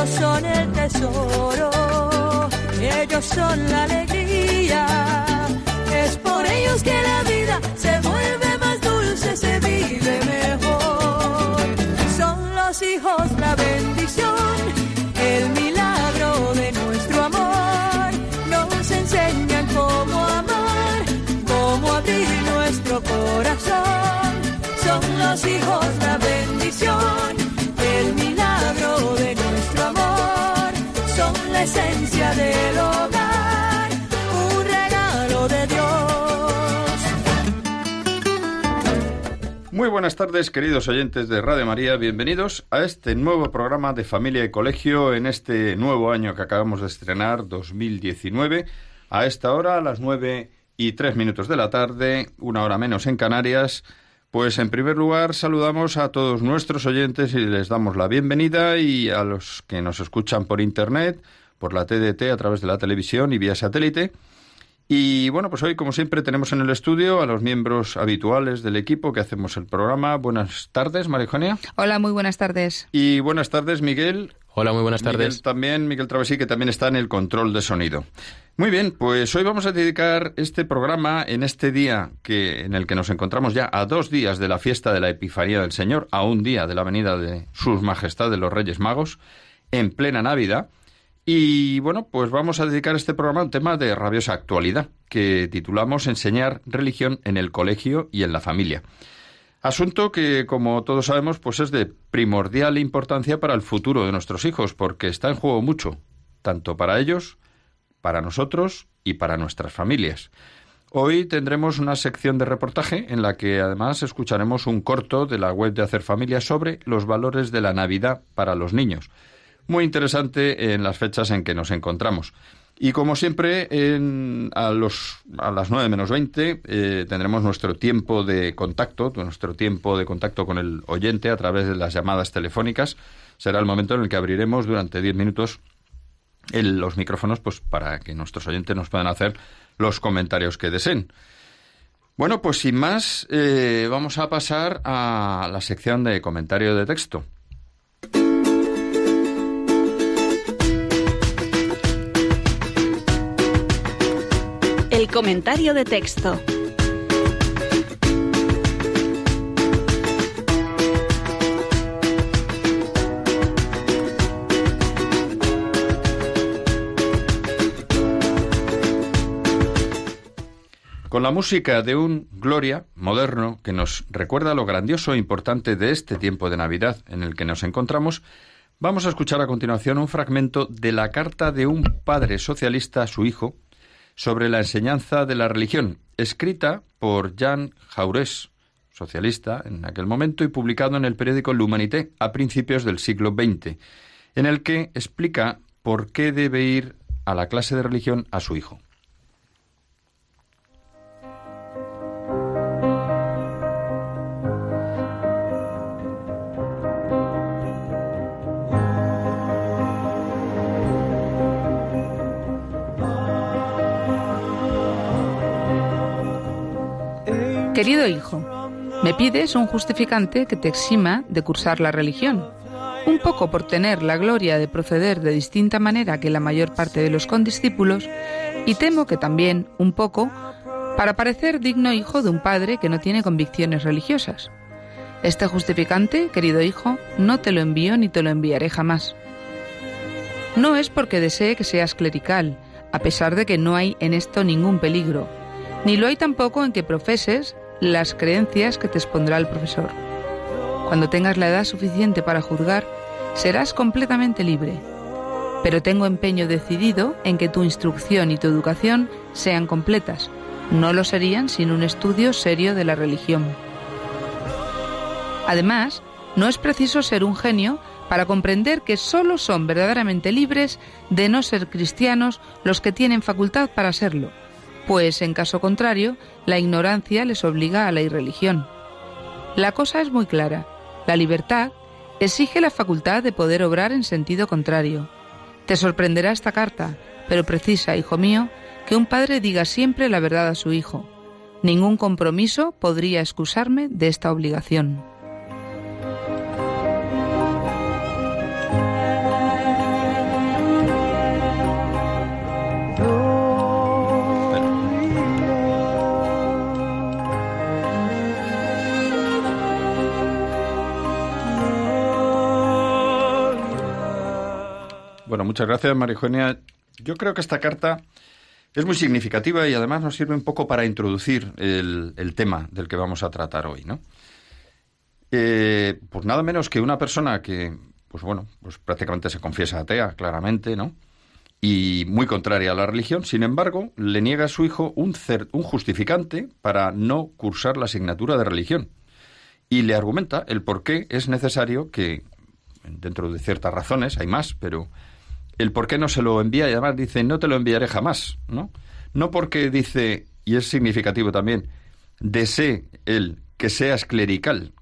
Ellos son el tesoro, ellos son la alegría. Es por ellos que la vida se vuelve más dulce, se vive mejor. Son los hijos la bendición, el milagro de nuestro amor. Nos enseñan cómo amar, cómo abrir nuestro corazón. Son los hijos la bendición, la del hogar, un regalo de Dios. Muy buenas tardes, queridos oyentes de Radio María. Bienvenidos a este nuevo programa de Familia y Colegio en este nuevo año que acabamos de estrenar, 2019. A esta hora, a las nueve y tres minutos de la tarde, una hora menos en Canarias. Pues en primer lugar saludamos a todos nuestros oyentes y les damos la bienvenida y a los que nos escuchan por internet, por la TDT a través de la televisión y vía satélite. Y bueno, pues hoy, como siempre, tenemos en el estudio a los miembros habituales del equipo que hacemos el programa. Buenas tardes, María Eugenia. Hola, muy buenas tardes. Y buenas tardes, Miguel. Hola, muy buenas tardes. Miguel también, Miguel Travesí, que también está en el control de sonido. Muy bien, pues hoy vamos a dedicar este programa en este día que en el que nos encontramos ya a dos días de la fiesta de la Epifanía del Señor, a un día de la venida de Sus Majestades los Reyes Magos, en plena Navidad. Y bueno, pues vamos a dedicar este programa a un tema de rabiosa actualidad, que titulamos Enseñar religión en el colegio y en la familia. Asunto que, como todos sabemos, pues es de primordial importancia para el futuro de nuestros hijos, porque está en juego mucho, tanto para ellos, para nosotros y para nuestras familias. Hoy tendremos una sección de reportaje en la que además escucharemos un corto de la web de Hacer Familia sobre los valores de la Navidad para los niños. Muy interesante en las fechas en que nos encontramos. Y como siempre, en- a, los, a las 9 menos 20 eh, tendremos nuestro tiempo de contacto, nuestro tiempo de contacto con el oyente a través de las llamadas telefónicas. Será el momento en el que abriremos durante 10 minutos los micrófonos pues, para que nuestros oyentes nos puedan hacer los comentarios que deseen. Bueno, pues sin más, eh, vamos a pasar a la sección de comentario de texto. El comentario de texto. Con la música de un Gloria moderno que nos recuerda lo grandioso e importante de este tiempo de Navidad en el que nos encontramos, vamos a escuchar a continuación un fragmento de la carta de un padre socialista a su hijo sobre la enseñanza de la religión, escrita por Jean Jaurès, socialista en aquel momento y publicado en el periódico L'Humanité a principios del siglo XX, en el que explica por qué debe ir a la clase de religión a su hijo. Querido hijo, me pides un justificante que te exima de cursar la religión. Un poco por tener la gloria de proceder de distinta manera que la mayor parte de los condiscípulos, y temo que también, un poco, para parecer digno hijo de un padre que no tiene convicciones religiosas. Este justificante, querido hijo, no te lo envío ni te lo enviaré jamás. No es porque desee que seas clerical, a pesar de que no hay en esto ningún peligro, ni lo hay tampoco en que profeses las creencias que te expondrá el profesor. Cuando tengas la edad suficiente para juzgar, serás completamente libre. Pero tengo empeño decidido en que tu instrucción y tu educación sean completas. No lo serían sin un estudio serio de la religión. Además, no es preciso ser un genio para comprender que sólo son verdaderamente libres de no ser cristianos los que tienen facultad para serlo, pues en caso contrario, la ignorancia les obliga a la irreligión. La cosa es muy clara. La libertad exige la facultad de poder obrar en sentido contrario. Te sorprenderá esta carta, pero precisa, hijo mío, que un padre diga siempre la verdad a su hijo. Ningún compromiso podría excusarme de esta obligación. Bueno, muchas gracias, Marijonia. Yo creo que esta carta es muy significativa y además nos sirve un poco para introducir el, tema del que vamos a tratar hoy, ¿no? Eh, pues nada menos que una persona que, pues bueno, pues prácticamente se confiesa atea, claramente, ¿no? Y muy contraria a la religión, sin embargo, le niega a su hijo un, un justificante para no cursar la asignatura de religión. Y le argumenta el por qué es necesario que, dentro de ciertas razones, hay más, pero el por qué no se lo envía y además dice no te lo enviaré jamás, ¿no? No porque dice, y es significativo también, desee él que seas clerical,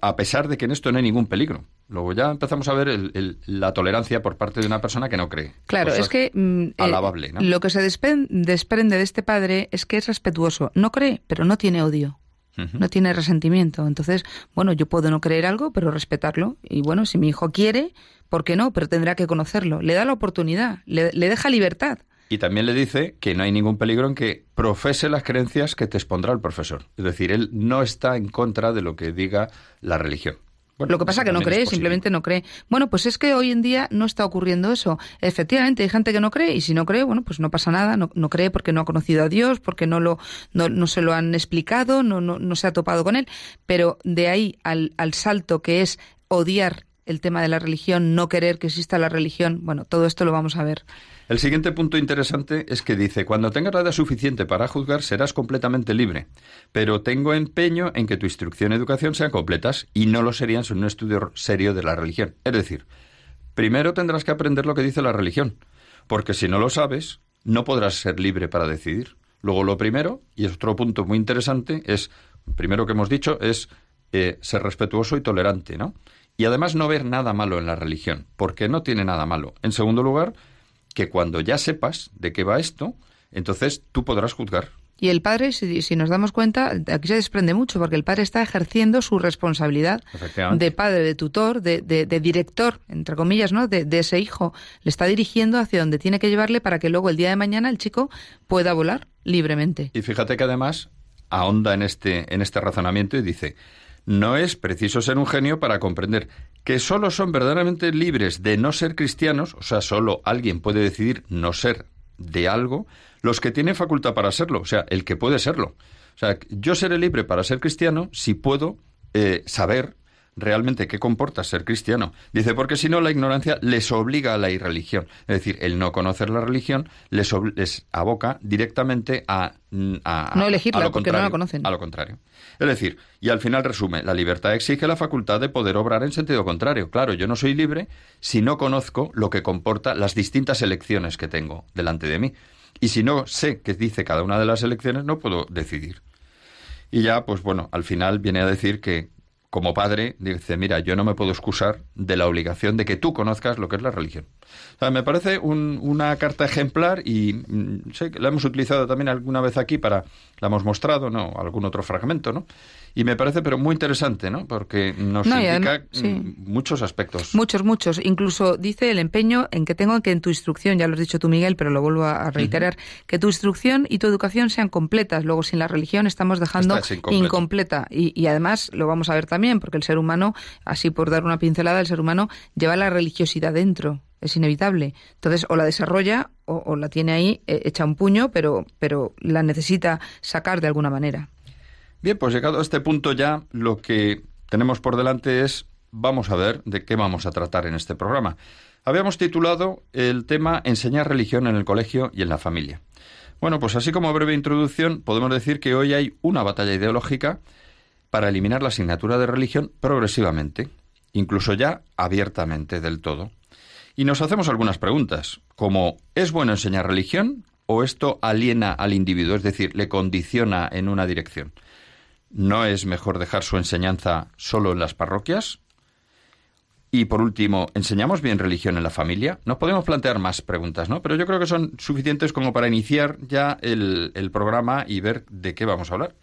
a pesar de que en esto no hay ningún peligro. Luego ya empezamos a ver la tolerancia por parte de una persona que no cree. Claro, es que mm, eh, alabable, lo que se desprende de este padre es que es respetuoso. No cree, pero no tiene odio. No tiene resentimiento. Entonces, bueno, yo puedo no creer algo, pero respetarlo. Y bueno, si mi hijo quiere, ¿Por qué no? Pero tendrá que conocerlo. Le da la oportunidad, le, deja libertad. Y también le dice que no hay ningún peligro en que profese las creencias que te expondrá el profesor. Es decir, él no está en contra de lo que diga la religión. Lo que pasa es que no cree, simplemente no cree. Bueno, pues es que hoy en día no está ocurriendo eso. Efectivamente, hay gente que no cree y si no cree, bueno, pues no pasa nada. No, cree porque no ha conocido a Dios, porque no, lo, no, se lo han explicado, no, no, no se ha topado con él. Pero de ahí al, al salto que es odiar el tema de la religión, no querer que exista la religión, bueno, todo esto lo vamos a ver. El siguiente punto interesante es que dice, cuando tengas la edad suficiente para juzgar serás completamente libre, pero tengo empeño en que tu instrucción y educación sean completas y no lo serían sin un estudio serio de la religión. Es decir, primero tendrás que aprender lo que dice la religión, porque si no lo sabes, no podrás ser libre para decidir. Luego lo primero, y es otro punto muy interesante, es, primero que hemos dicho, es eh, ser respetuoso y tolerante, ¿no? Y además no ver nada malo en la religión, porque no tiene nada malo. En segundo lugar, que cuando ya sepas de qué va esto, entonces tú podrás juzgar. Y el padre, si, nos damos cuenta, aquí se desprende mucho, porque el padre está ejerciendo su responsabilidad de padre, de tutor, de, director, entre comillas, ¿no? De, de, ese hijo. Le está dirigiendo hacia donde tiene que llevarle para que luego el día de mañana el chico pueda volar libremente. Y fíjate que además ahonda en este, en este razonamiento y dice, no es preciso ser un genio para comprender que solo son verdaderamente libres de no ser cristianos, o sea, solo alguien puede decidir no ser de algo, los que tienen facultad para serlo, o sea, el que puede serlo. O sea, yo seré libre para ser cristiano si puedo eh, saber realmente qué comporta ser cristiano. Dice, porque si no, la ignorancia les obliga a la irreligión. Es decir, el no conocer la religión les, les aboca directamente a, a, no elegirla porque no la conocen. A lo contrario. Es decir, y al final resume, la libertad exige la facultad de poder obrar en sentido contrario. Claro, yo no soy libre si no conozco lo que comporta las distintas elecciones que tengo delante de mí. Y si no sé qué dice cada una de las elecciones, no puedo decidir. Y ya, pues bueno, al final viene a decir que como padre, dice, mira, yo no me puedo excusar de la obligación de que tú conozcas lo que es la religión. me parece una carta ejemplar y mm, sé que la hemos utilizado también alguna vez aquí para, la hemos mostrado, ¿no? Algún otro fragmento, ¿no? Y me parece, pero muy interesante, ¿no? Porque nos indica mm, muchos aspectos. Muchos, muchos. Incluso dice el empeño en que tengo que en tu instrucción, ya lo has dicho tú, Miguel, pero lo vuelvo a reiterar, que tu instrucción y tu educación sean completas. Luego, sin la religión estamos dejando incompleta. Y, y además, lo vamos a ver también, porque el ser humano, así por dar una pincelada, el ser humano lleva la religiosidad dentro es inevitable. Entonces, o la desarrolla o, o, la tiene ahí eh, hecha un puño, pero, pero la necesita sacar de alguna manera. Bien, pues llegado a este punto ya, lo que tenemos por delante es, vamos a ver de qué vamos a tratar en este programa. Habíamos titulado el tema Enseñar religión en el colegio y en la familia. Bueno, pues así como breve introducción, podemos decir que hoy hay una batalla ideológica para eliminar la asignatura de religión progresivamente. incluso ya abiertamente del todo. Y nos hacemos algunas preguntas, como ¿es bueno enseñar religión o esto aliena al individuo, es decir, le condiciona en una dirección? ¿No es mejor dejar su enseñanza solo en las parroquias? Y por último, ¿enseñamos bien religión en la familia? Nos podemos plantear más preguntas, ¿no? Pero yo creo que son suficientes como para iniciar ya el, el, programa y ver de qué vamos a hablar.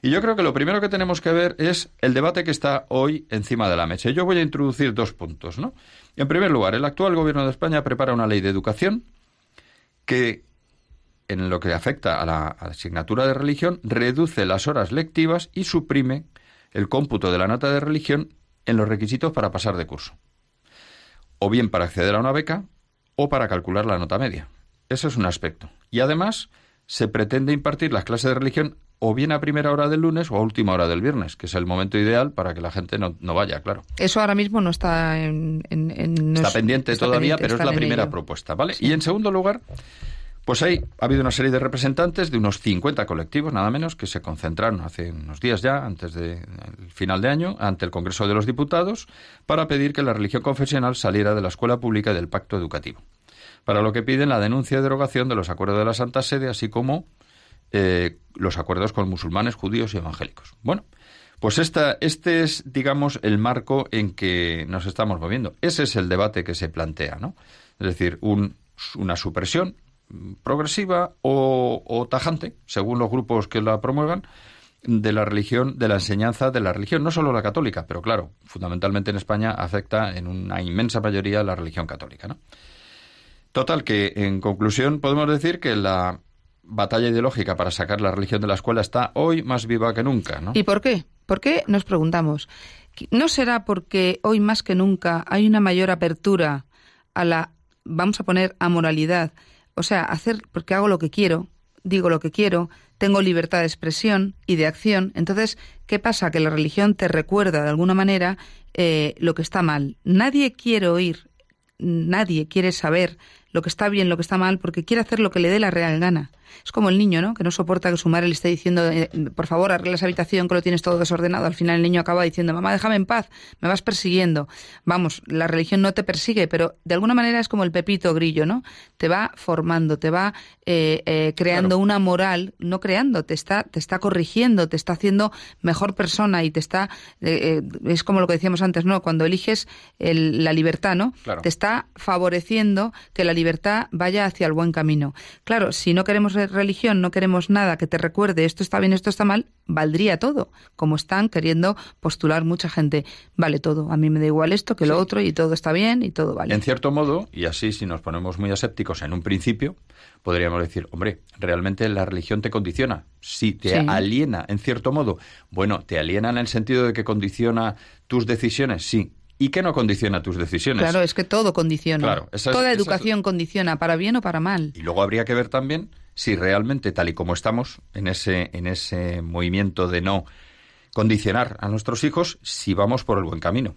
Y yo creo que lo primero que tenemos que ver es el debate que está hoy encima de la mesa. Yo voy a introducir dos puntos, ¿no? En primer lugar, el actual gobierno de España prepara una ley de educación que, en lo que afecta a la asignatura de religión, reduce las horas lectivas y suprime el cómputo de la nota de religión en los requisitos para pasar de curso. O bien para acceder a una beca o para calcular la nota media. Ese es un aspecto. Y además se pretende impartir las clases de religión o bien a primera hora del lunes o a última hora del viernes, que es el momento ideal para que la gente no, vaya, claro. Eso ahora mismo no está en... está pendiente todavía, pero es la primera propuesta, ¿vale? Y en segundo lugar, pues ahí ha habido una serie de representantes de unos 50 colectivos, nada menos, que se concentraron hace unos días ya, antes del final de año, ante el Congreso de los Diputados, para pedir que la religión confesional saliera de la escuela pública y del pacto educativo. Para lo que piden la denuncia de derogación de los acuerdos de la Santa Sede, así como eh, los acuerdos con musulmanes, judíos y evangélicos. Bueno, pues esta, este es, digamos, el marco en que nos estamos moviendo. Ese es el debate que se plantea, ¿no? Es decir, una supresión progresiva o, tajante, según los grupos que la promuevan, de la religión, de la enseñanza de la religión, no solo la católica, pero claro, fundamentalmente en España afecta en una inmensa mayoría la religión católica, ¿no? Total que, en conclusión, podemos decir que la batalla ideológica para sacar la religión de la escuela está hoy más viva que nunca, ¿no? ¿Y por qué? ¿Por qué? Nos preguntamos. ¿No será porque hoy más que nunca hay una mayor apertura a la, vamos a poner, amoralidad? O sea, hacer porque hago lo que quiero, digo lo que quiero, tengo libertad de expresión y de acción. Entonces, ¿qué pasa? Que la religión te recuerda de alguna manera eh, lo que está mal. Nadie quiere oír, nadie quiere saber lo que está bien, lo que está mal, porque quiere hacer lo que le dé la real gana. Es como el niño, ¿no? Que no soporta que su madre le esté diciendo, eh, por favor, arregla esa habitación que lo tienes todo desordenado. Al final el niño acaba diciendo, mamá, déjame en paz, me vas persiguiendo. Vamos, la religión no te persigue, pero de alguna manera es como el pepito grillo, ¿no? Te va formando, te va eh, eh, creando una moral, no creando, te está, te está corrigiendo, te está haciendo mejor persona y te está, es como lo que decíamos antes, ¿no? Cuando eliges la libertad, ¿no? Te está favoreciendo que la libertad vaya hacia el buen camino. Claro, si no queremos religión, no queremos nada que te recuerde esto está bien, esto está mal, valdría todo, como están queriendo postular mucha gente. Vale todo, a mí me da igual esto que lo otro y todo está bien y todo vale. En cierto modo, y así si nos ponemos muy asépticos en un principio, podríamos decir, hombre, realmente la religión te condiciona, sí, te aliena en cierto modo. Bueno, te aliena en el sentido de que condiciona tus decisiones, sí, ¿Y qué no condiciona tus decisiones? Claro, es que todo condiciona. Toda educación condiciona, para bien o para mal. Y luego habría que ver también si realmente, tal y como estamos en ese, en ese movimiento de no condicionar a nuestros hijos, si vamos por el buen camino.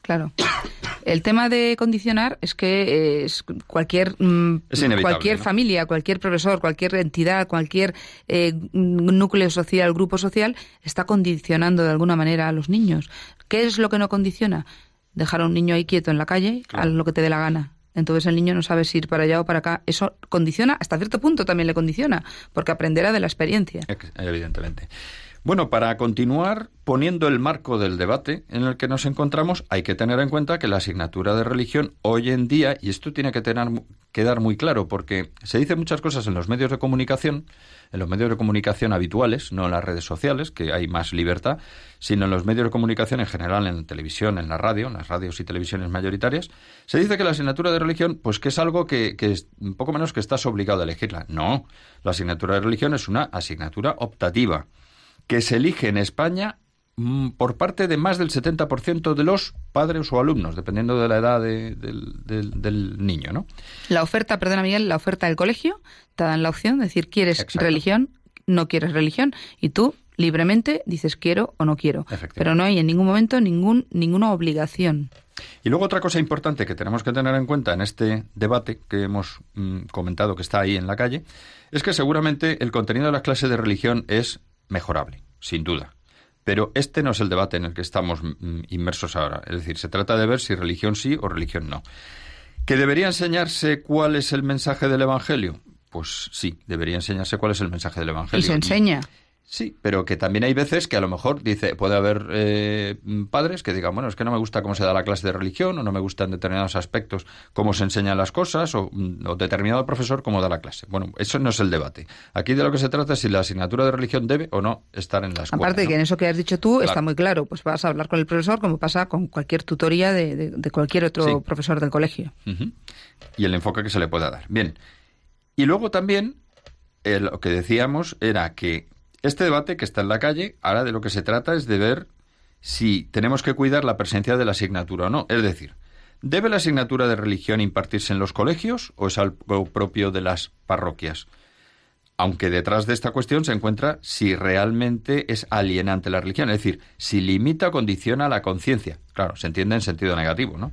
Claro. El tema de condicionar es que es cualquier mm, cualquier familia, cualquier profesor, cualquier entidad, cualquier eh, núcleo social, grupo social está condicionando de alguna manera a los niños. ¿Qué es lo que no condiciona? Dejar a un niño ahí quieto en la calle a lo que te dé la gana. Entonces el niño no sabe si ir para allá o para acá. Eso condiciona, hasta cierto punto también le condiciona, porque aprenderá de la experiencia. Evidentemente. Bueno, para continuar poniendo el marco del debate en el que nos encontramos, hay que tener en cuenta que la asignatura de religión hoy en día, y esto tiene que tener, quedar muy claro, porque se dicen muchas cosas en los medios de comunicación, en los medios de comunicación habituales, no en las redes sociales, que hay más libertad, sino en los medios de comunicación en general, en la televisión, en la radio, en las radios y televisiones mayoritarias, se dice que la asignatura de religión, pues que es algo que, que es un poco menos que estás obligado a elegirla. No, la asignatura de religión es una asignatura optativa que se elige en España mm, por parte de más del 70% de los padres o alumnos, dependiendo de la edad del, niño, ¿no? La oferta, perdona Miguel, la oferta del colegio te dan la opción de decir, ¿quieres religión? No quieres religión. Y tú libremente dices quiero o no quiero. Pero no hay en ningún momento ningún, ninguna obligación. Y luego otra cosa importante que tenemos que tener en cuenta en este debate que hemos mm, comentado que está ahí en la calle, es que seguramente el contenido de las clases de religión es mejorable, sin duda. Pero este no es el debate en el que estamos mm, inmersos ahora. Es decir, se trata de ver si religión sí o religión no. ¿Que debería enseñarse cuál es el mensaje del Evangelio? Pues sí, debería enseñarse cuál es el mensaje del Evangelio. Y se enseña. Sí, pero que también hay veces que a lo mejor dice puede haber eh, padres que digan bueno es que no me gusta cómo se da la clase de religión o no me gustan determinados aspectos cómo se enseñan las cosas o, o, determinado profesor cómo da la clase. Bueno, eso no es el debate. Aquí de lo que se trata es si la asignatura de religión debe o no estar en la escuela. Aparte ¿no? que en eso que has dicho tú está muy claro, pues vas a hablar con el profesor como pasa con cualquier tutoría de, de, de cualquier otro sí. profesor del colegio. Uh -huh. Y el enfoque que se le pueda dar. Bien. Y luego también eh, lo que decíamos era que este debate que está en la calle, ahora de lo que se trata es de ver si tenemos que cuidar la presencia de la asignatura o no. Es decir, ¿debe la asignatura de religión impartirse en los colegios o es algo propio de las parroquias? Aunque detrás de esta cuestión se encuentra si realmente es alienante la religión, es decir, si limita o condiciona la conciencia. Claro, se entiende en sentido negativo, ¿no?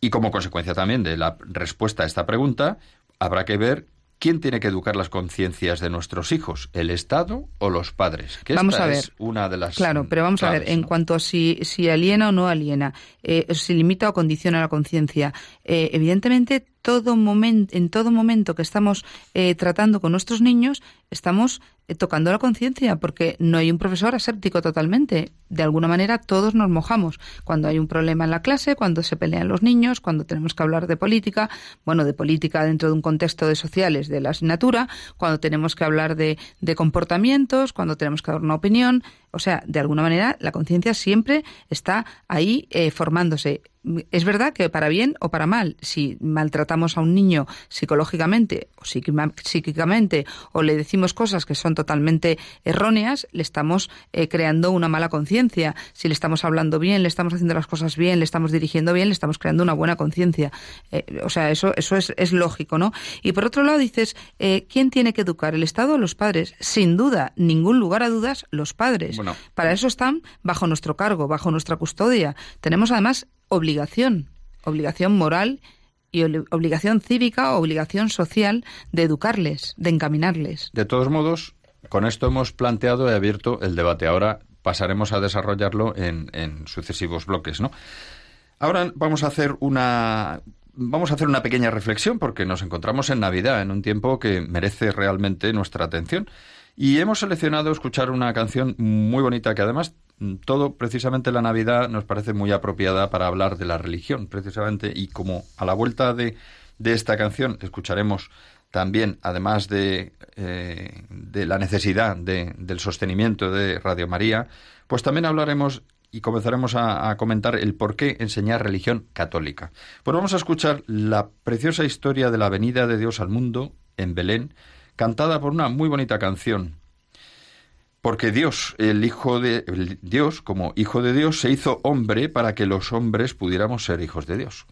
Y como consecuencia también de la respuesta a esta pregunta, habrá que ver ¿Quién tiene que educar las conciencias de nuestros hijos? ¿El Estado o los padres? Que vamos a ver. Es una de las. Claro, pero vamos claves, a ver, en ¿no? cuanto a si, si aliena o no aliena, eh, si limita o condiciona la conciencia. Eh, evidentemente, todo momento, en todo momento que estamos eh, tratando con nuestros niños, estamos eh, tocando la conciencia, porque no hay un profesor aséptico totalmente. De alguna manera, todos nos mojamos. Cuando hay un problema en la clase, cuando se pelean los niños, cuando tenemos que hablar de política, bueno, de política dentro de un contexto de sociales de la asignatura, cuando tenemos que hablar de, de comportamientos, cuando tenemos que dar una opinión. O sea, de alguna manera, la conciencia siempre está ahí eh, formándose. Es verdad que para bien o para mal, si maltratamos a un niño psicológicamente o psíquicamente o le decimos cosas que son totalmente erróneas, le estamos eh, creando una mala conciencia. Si le estamos hablando bien, le estamos haciendo las cosas bien, le estamos dirigiendo bien, le estamos creando una buena conciencia. Eh, o sea, eso, eso es, es, lógico, ¿no? Y por otro lado dices, eh, ¿quién tiene que educar? ¿El Estado o los padres? Sin duda, ningún lugar a dudas, los padres. Para eso están bajo nuestro cargo, bajo nuestra custodia. Tenemos además obligación, obligación moral y obligación cívica, obligación social de educarles, de encaminarles. De todos modos, con esto hemos planteado y abierto el debate. Ahora pasaremos a desarrollarlo en, en sucesivos bloques, ¿no? Ahora vamos a hacer una vamos a hacer una pequeña reflexión porque nos encontramos en Navidad, en un tiempo que merece realmente nuestra atención. Y hemos seleccionado escuchar una canción muy bonita que además todo precisamente la Navidad nos parece muy apropiada para hablar de la religión, precisamente, y como a la vuelta de, de esta canción escucharemos también, además de, eh, de la necesidad de, del sostenimiento de Radio María, pues también hablaremos y comenzaremos a, a, comentar el por qué enseñar religión católica. Pues vamos a escuchar la preciosa historia de la venida de Dios al mundo en Belén, cantada por una muy bonita canción. Porque Dios, el Hijo de Dios, como Hijo de Dios, se hizo hombre para que los hombres pudiéramos ser hijos de Dios.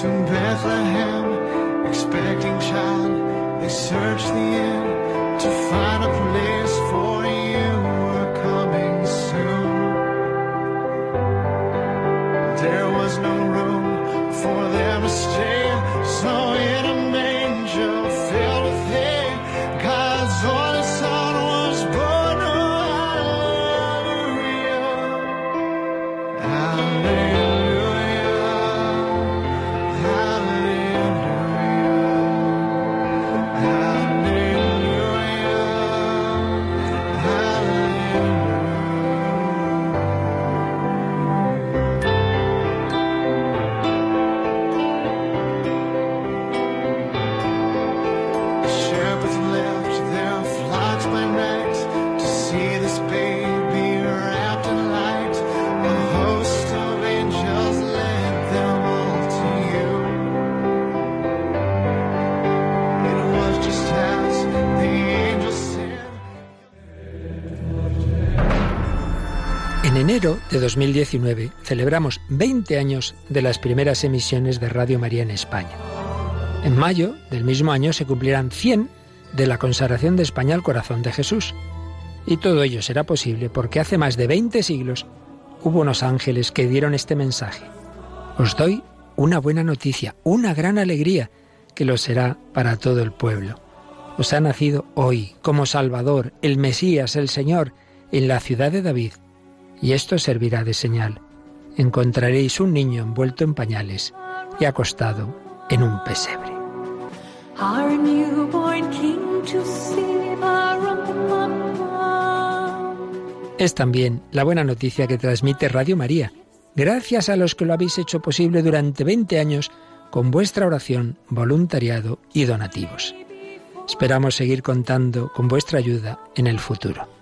to Bethlehem, expecting child, they searched the inn to find a place for you. 2019 celebramos 20 años de las primeras emisiones de Radio María en España. En mayo del mismo año se cumplirán 100 de la consagración de España al corazón de Jesús. Y todo ello será posible porque hace más de 20 siglos hubo unos ángeles que dieron este mensaje. Os doy una buena noticia, una gran alegría, que lo será para todo el pueblo. Os ha nacido hoy como Salvador, el Mesías, el Señor, en la ciudad de David y esto servirá de señal. Encontraréis un niño envuelto en pañales y acostado en un pesebre. Es también la buena noticia que transmite Radio María, gracias a los que lo habéis hecho posible durante 20 años con vuestra oración, voluntariado y donativos. Esperamos seguir contando con vuestra ayuda en el futuro.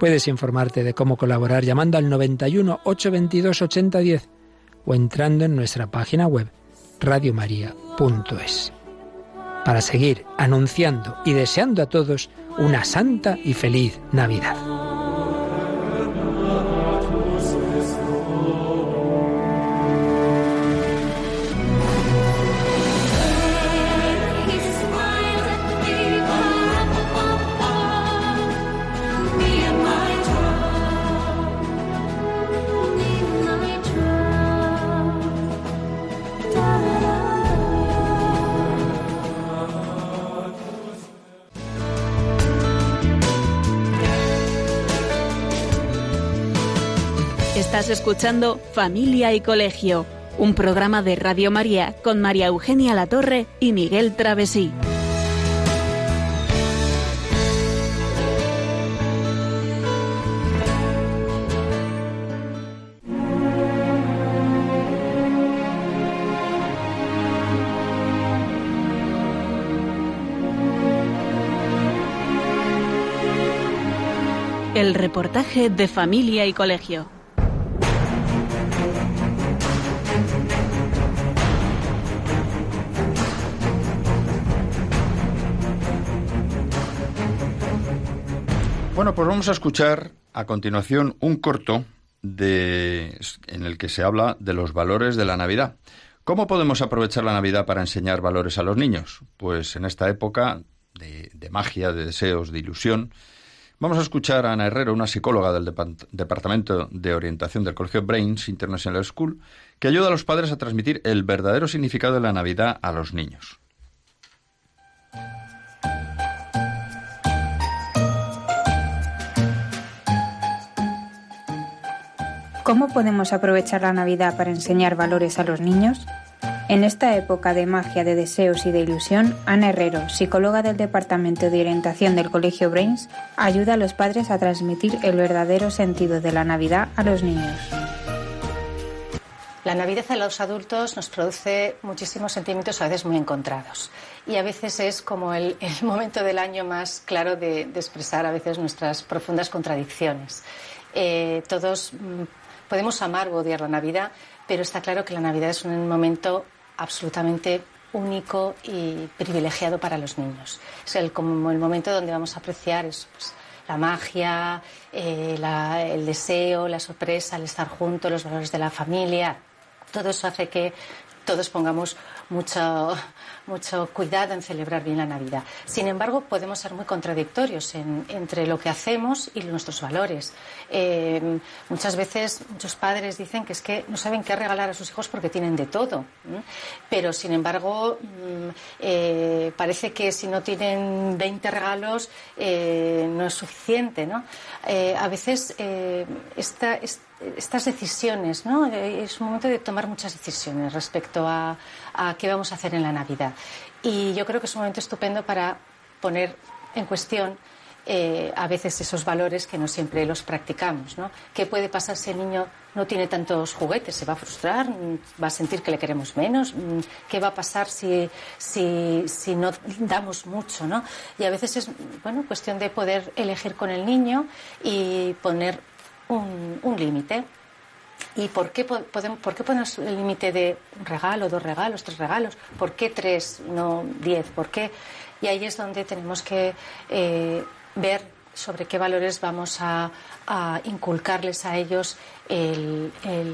Puedes informarte de cómo colaborar llamando al 91 822 8010 o entrando en nuestra página web radiomaria.es. Para seguir anunciando y deseando a todos una santa y feliz Navidad. Escuchando Familia y Colegio, un programa de Radio María con María Eugenia Latorre y Miguel Travesí. El reportaje de familia y colegio. Bueno, pues vamos a escuchar a continuación un corto en el que se habla de los valores de la Navidad. ¿Cómo podemos aprovechar la Navidad para enseñar valores a los niños? Pues en esta época de, magia, de deseos, de ilusión, vamos a escuchar a Ana Herrero, una psicóloga del Departamento de Orientación del Colegio Brains International School, que ayuda a los padres a transmitir el verdadero significado de la Navidad a los niños. ¿Cómo podemos aprovechar la Navidad para enseñar valores a los niños? En esta época de magia, de deseos y de ilusión, Ana Herrero, psicóloga del Departamento de Orientación del Colegio Brains, ayuda a los padres a transmitir el verdadero sentido de la Navidad a los niños. La Navidad a los adultos nos produce muchísimos sentimientos a veces muy encontrados y a veces es como el, momento del año más claro de, expresar a veces nuestras profundas contradicciones. Eh, todos mm, Podemos amar o odiar la Navidad, pero está claro que la Navidad es un momento absolutamente único y privilegiado para los niños. Es el, momento donde vamos a apreciar pues, la magia, eh, el deseo, la sorpresa, el estar juntos, los valores de la familia. Todo eso hace que todos pongamos mucho, mucho cuidado en celebrar bien la Navidad. Sin embargo, podemos ser muy contradictorios entre lo que hacemos y nuestros valores. Eh, muchas veces muchos padres dicen que es que no saben qué regalar a sus hijos porque tienen de todo. Pero, sin embargo, mm, eh, parece que si no tienen 20 regalos eh, no es suficiente. ¿no? a veces esta, estas decisiones, ¿no? Es un momento de tomar muchas decisiones respecto a qué vamos a hacer en la Navidad. Y yo creo que es un momento estupendo para poner en cuestión eh, a veces esos valores que no siempre los practicamos. ¿no? ¿Qué puede pasar si el niño no tiene tantos juguetes? ¿Se va a frustrar? ¿Va a sentir que le queremos menos? ¿Qué va a pasar si, si, si no damos mucho? ¿no? Y a veces es bueno, cuestión de poder elegir con el niño y poner un, un límite. ¿Y por qué, podemos, por qué ponemos el límite de un regalo, dos regalos, tres regalos? ¿Por qué tres, no diez? ¿Por qué? Y ahí es donde tenemos que eh, ver sobre qué valores vamos a, inculcarles a ellos el,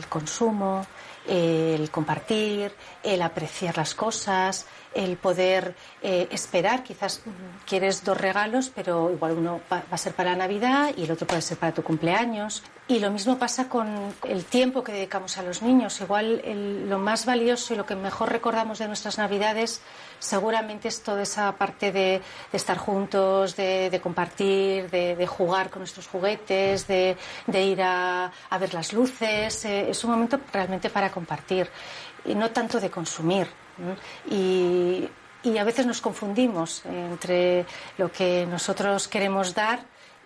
consumo, el compartir, el apreciar las cosas, el poder eh, esperar. Quizás quieres dos regalos, pero igual uno va, a ser para Navidad y el otro puede ser para tu cumpleaños. Y lo mismo pasa con el tiempo que dedicamos a los niños. Igual lo más valioso y lo que mejor recordamos de nuestras Navidades seguramente es toda esa parte de, estar juntos, de, compartir, de, jugar con nuestros juguetes, de, ir a, ver las luces. Eh, es un momento realmente para compartir y no tanto de consumir. Y, a veces nos confundimos entre lo que nosotros queremos dar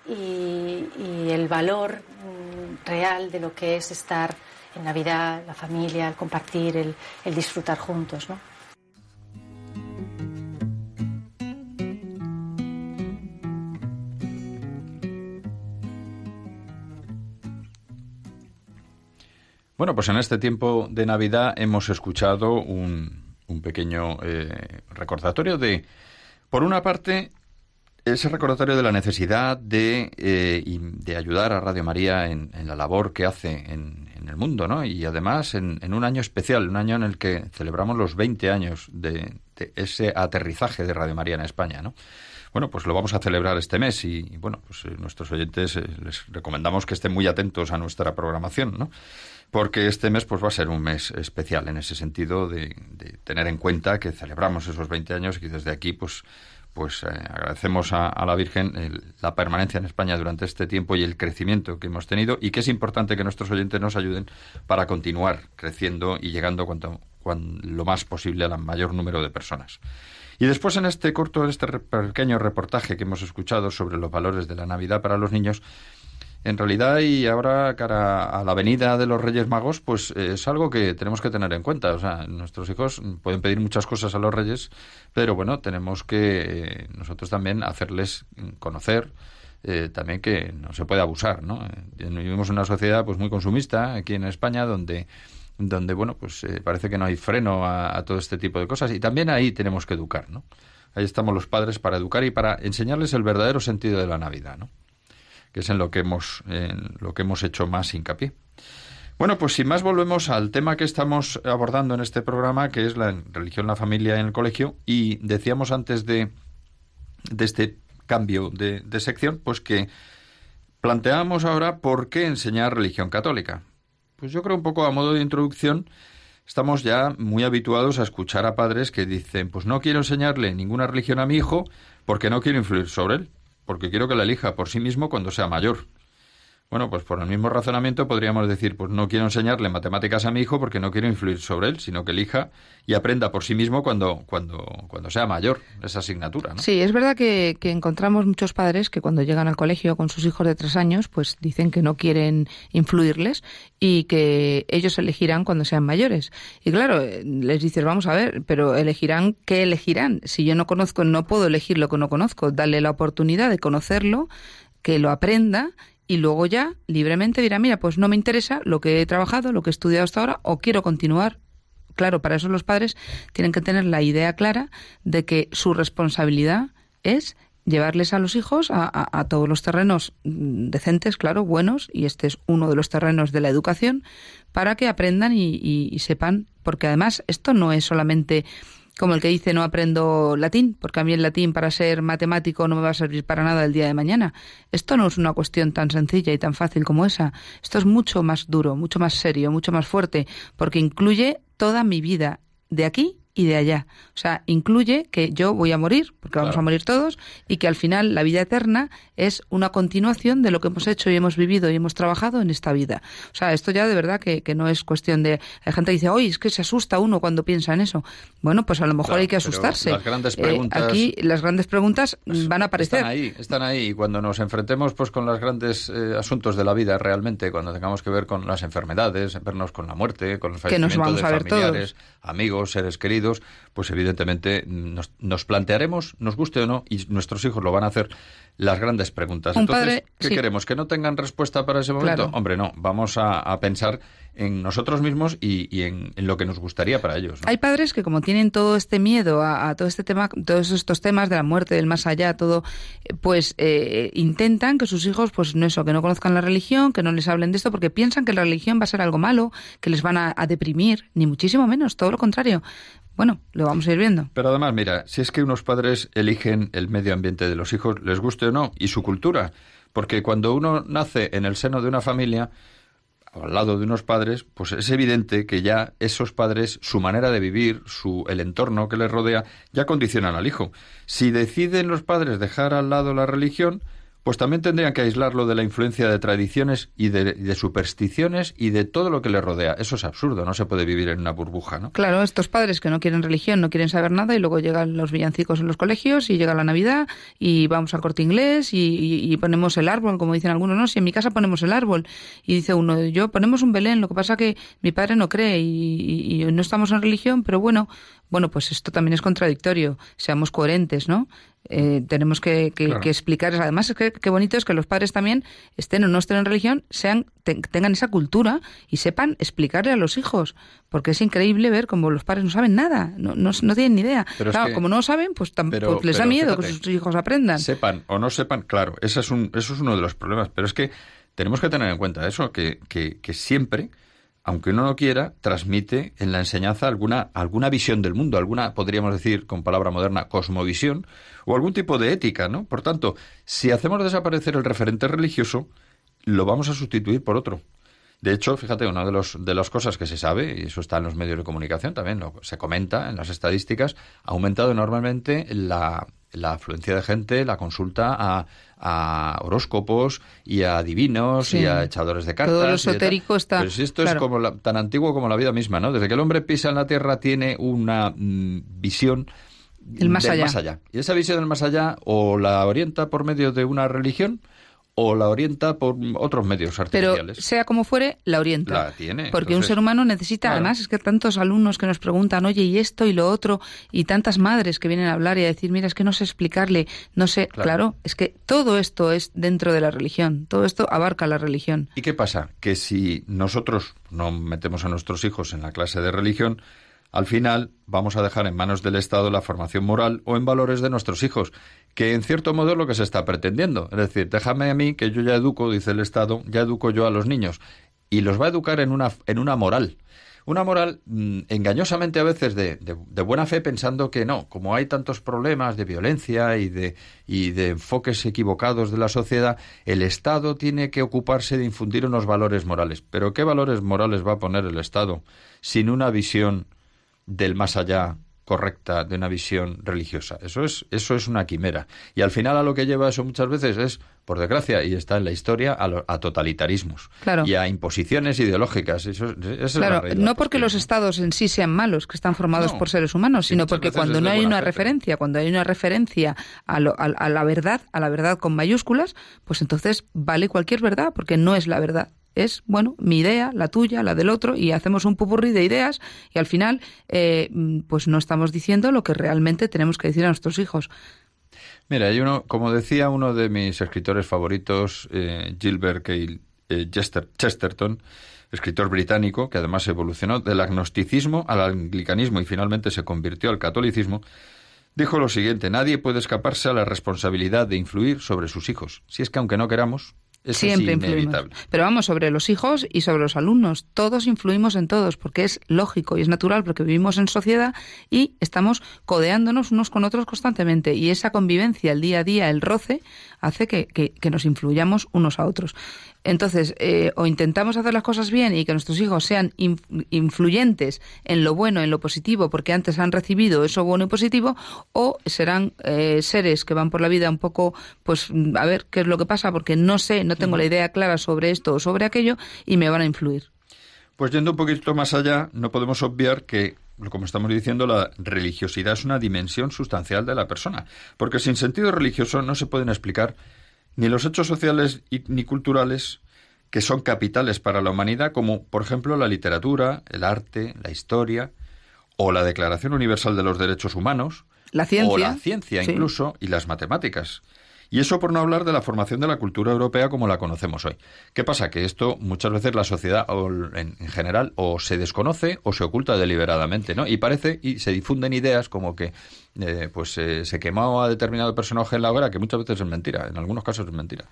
y, el valor mm, real de lo que es estar en Navidad, la familia, el compartir, el, disfrutar juntos. ¿no? Bueno, pues en este tiempo de Navidad hemos escuchado un, un pequeño eh, recordatorio de, por una parte, ese recordatorio de la necesidad de, eh, de ayudar a Radio María en, la labor que hace en, el mundo, ¿no? Y además en, un año especial, un año en el que celebramos los 20 años de, ese aterrizaje de Radio María en España, ¿no? Bueno, pues lo vamos a celebrar este mes y, bueno, pues eh, nuestros oyentes les recomendamos que estén muy atentos a nuestra programación, ¿no? porque este mes pues va a ser un mes especial en ese sentido de, tener en cuenta que celebramos esos 20 años y desde aquí pues pues eh, agradecemos a, la Virgen la permanencia en España durante este tiempo y el crecimiento que hemos tenido y que es importante que nuestros oyentes nos ayuden para continuar creciendo y llegando cuanto, lo más posible al mayor número de personas. Y después en este corto, este pequeño reportaje que hemos escuchado sobre los valores de la Navidad para los niños, en realidad y ahora cara a la venida de los Reyes Magos, pues eh, es algo que tenemos que tener en cuenta. O sea, nuestros hijos pueden pedir muchas cosas a los Reyes, pero bueno, tenemos que eh, nosotros también hacerles conocer eh, también que no se puede abusar, ¿no? Vivimos en una sociedad pues muy consumista aquí en España donde donde bueno pues parece que no hay freno a, a todo este tipo de cosas y también ahí tenemos que educar, ¿no? Ahí estamos los padres para educar y para enseñarles el verdadero sentido de la Navidad, ¿no? Que es en lo que hemos, lo que hemos hecho más hincapié. Bueno, pues sin más volvemos al tema que estamos abordando en este programa, que es la religión, la familia en el colegio, y decíamos antes de, este cambio de sección, pues que planteamos ahora por qué enseñar religión católica. Pues yo creo un poco a modo de introducción, estamos ya muy habituados a escuchar a padres que dicen, pues no quiero enseñarle ninguna religión a mi hijo porque no quiero influir sobre él porque quiero que la elija por sí mismo cuando sea mayor. Bueno, pues por el mismo razonamiento podríamos decir, pues no quiero enseñarle matemáticas a mi hijo porque no quiero influir sobre él, sino que elija y aprenda por sí mismo cuando, cuando, cuando sea mayor esa asignatura. ¿no? Sí, es verdad que, encontramos muchos padres que cuando llegan al colegio con sus hijos de tres años, pues dicen que no quieren influirles y que ellos elegirán cuando sean mayores. Y claro, les dices, vamos a ver, pero elegirán, ¿qué elegirán? Si yo no conozco, no puedo elegir lo que no conozco, darle la oportunidad de conocerlo que lo aprenda y luego ya libremente dirá, mira, pues no me interesa lo que he trabajado, lo que he estudiado hasta ahora, o quiero continuar. Claro, para eso los padres tienen que tener la idea clara de que su responsabilidad es llevarles a los hijos a, todos los terrenos decentes, claro, buenos, y este es uno de los terrenos de la educación, para que aprendan y sepan, porque además esto no es solamente como el que dice no aprendo latín, porque a mí el latín para ser matemático no me va a servir para nada el día de mañana. Esto no es una cuestión tan sencilla y tan fácil como esa. Esto es mucho más duro, mucho más serio, mucho más fuerte, porque incluye toda mi vida, de aquí y de allá. O sea, incluye que yo voy a morir, porque vamos a morir todos, y que al final la vida eterna es una continuación de lo que hemos hecho y hemos vivido y hemos trabajado en esta vida. O sea, esto ya de verdad que, que no es cuestión de... Hay gente que dice, oye, es que se asusta uno cuando piensa en eso. Bueno, pues a lo mejor hay que asustarse. Las grandes eh, preguntas, aquí las grandes preguntas pues van a aparecer. Están ahí, están ahí. Y cuando nos enfrentemos pues con los grandes eh, asuntos de la vida realmente, cuando tengamos que ver con las enfermedades, vernos con la muerte, con los fallecimientos de familiares, amigos, seres pues evidentemente nos, nos, plantearemos, nos guste o no, y nuestros hijos lo van a hacer, las grandes preguntas. Un Entonces, padre- ¿qué sí. queremos? ¿Que no tengan respuesta para ese momento? Claro. Hombre, no. Vamos a, a pensar en nosotros mismos y, y en, en lo que nos gustaría para ellos. ¿no? Hay padres que como tienen todo este miedo a, a todo este tema, todos estos temas de la muerte, del más allá, todo, eh, pues eh, intentan que sus hijos, pues no eso, que no conozcan la religión, que no les hablen de esto, porque piensan que la religión va a ser algo malo, que les van a, a deprimir, ni muchísimo menos, todo lo contrario. Bueno, lo vamos a ir viendo. Pero además, mira, si es que unos padres eligen el medio ambiente de los hijos, les guste no, y su cultura, porque cuando uno nace en el seno de una familia, al lado de unos padres, pues es evidente que ya esos padres, su manera de vivir, su, el entorno que les rodea, ya condicionan al hijo. Si deciden los padres dejar al lado la religión, pues también tendrían que aislarlo de la influencia de tradiciones y de, supersticiones y de todo lo que le rodea. Eso es absurdo, no se puede vivir en una burbuja, ¿no? Claro, estos padres que no quieren religión, no quieren saber nada y luego llegan los villancicos en los colegios y llega la Navidad y vamos al corte inglés y, ponemos el árbol, como dicen algunos, no, si en mi casa ponemos el árbol y dice uno, yo ponemos un Belén, lo que pasa que mi padre no cree y- y no estamos en religión, pero bueno, bueno, pues esto también es contradictorio, seamos coherentes, ¿no? Eh, tenemos que, que, Claro. que explicar, además es que qué bonito es que los padres también estén o no estén en religión, sean te- tengan esa cultura y sepan explicarle a los hijos, porque es increíble ver como los padres no saben nada, no, no, no tienen ni idea. Pero es claro, que- como no lo saben, pues, tam- Pero- pues les da miedo que sus hijos aprendan. Sepan o no sepan, claro, ese es un, eso es uno de los problemas. Pero es que tenemos que tener en cuenta eso, que, que, que siempre, aunque uno no quiera, transmite en la enseñanza alguna, alguna visión del mundo, alguna, podríamos decir con palabra moderna, cosmovisión, o algún tipo de ética, ¿no? Por tanto, si hacemos desaparecer el referente religioso, lo vamos a sustituir por otro. De hecho, fíjate, una de, los, de las cosas que se sabe, y eso está en los medios de comunicación también, lo, se comenta en las estadísticas, ha aumentado enormemente la, la afluencia de gente, la consulta a, a horóscopos y a divinos Sí. y a echadores de cartas. Todo lo esotérico está- Pero si esto claro. es como la- tan antiguo como la vida misma, ¿no? Desde que el hombre pisa en la tierra tiene una mm, visión El más del allá. Y esa visión del más allá o la orienta por medio de una religión o la orienta por otros medios Pero artificiales. sea como fuere, la orienta. La tiene, Porque un ser humano necesita, claro. además es que tantos alumnos que nos preguntan, oye, y esto y lo otro, y tantas madres que vienen a hablar y a decir, mira, es que no sé explicarle, no sé, Claro. claro, es que todo esto es dentro de la religión, todo esto abarca la religión. ¿Y qué pasa? Que si nosotros no metemos a nuestros hijos en la clase de religión, al final vamos a dejar en manos del Estado la formación moral o en valores de nuestros hijos, que en cierto modo es lo que se está pretendiendo. Es decir, déjame a mí que yo ya educo, dice el Estado, ya educo yo a los niños, y los va a educar en una, en una moral. Una moral mm, engañosamente a veces de, de- de buena fe pensando que no, como hay tantos problemas de violencia y de, y de enfoques equivocados de la sociedad, el Estado tiene que ocuparse de infundir unos valores morales. Pero ¿qué valores morales va a poner el Estado sin una visión del más allá correcta de una visión religiosa. Eso es, eso es una quimera. Y al final a lo que lleva eso muchas veces es, por desgracia, y está en la historia, a, lo- a totalitarismos Claro. y a imposiciones ideológicas. Eso, es- la Claro, no porque porque- los estados en sí sean malos, que están formados No. por seres humanos, sino porque cuando no hay una fe, referencia, cuando hay una referencia a, lo- a- a la verdad, a la verdad con mayúsculas, pues entonces vale cualquier verdad, porque no es la verdad. Es, bueno, mi idea, la tuya, la del otro, y hacemos un pupurrí de ideas y al final, eh, pues no estamos diciendo lo que realmente tenemos que decir a nuestros hijos. Mira, hay uno, como decía uno de mis escritores favoritos, eh, Gilbert eh, Chester- Chesterton, escritor británico, que además evolucionó del agnosticismo al anglicanismo y finalmente se convirtió al catolicismo, dijo lo siguiente, nadie puede escaparse a la responsabilidad de influir sobre sus hijos, si es que aunque no queramos, eso Siempre es influimos. Pero vamos, sobre los hijos y sobre los alumnos. Todos influimos en todos, porque es lógico y es natural, porque vivimos en sociedad y estamos codeándonos unos con otros constantemente. Y esa convivencia, el día a día, el roce, hace que, que- que nos influyamos unos a otros. Entonces, eh, o intentamos hacer las cosas bien y que nuestros hijos sean inf- influyentes en lo bueno, en lo positivo, porque antes han recibido eso bueno y positivo, o serán eh, seres que van por la vida un poco, pues, a ver qué es lo que pasa, porque no sé, no tengo la idea clara sobre esto o sobre aquello, y me van a influir. Pues yendo un poquito más allá, no podemos obviar que, como estamos diciendo, la religiosidad es una dimensión sustancial de la persona, porque sin sentido religioso no se pueden explicar ni los hechos sociales y- ni culturales que son capitales para la humanidad, como por ejemplo la literatura, el arte, la historia, o la Declaración Universal de los Derechos Humanos, La ciencia. o la ciencia Sí. incluso, y las matemáticas. Y eso por no hablar de la formación de la cultura europea como la conocemos hoy. ¿Qué pasa? Que esto muchas veces la sociedad en, general o se desconoce o se oculta deliberadamente, ¿no? Y parece, y se difunden ideas como que eh, pues eh, se quemó a determinado personaje en la obra, que muchas veces es mentira, en algunos casos es mentira.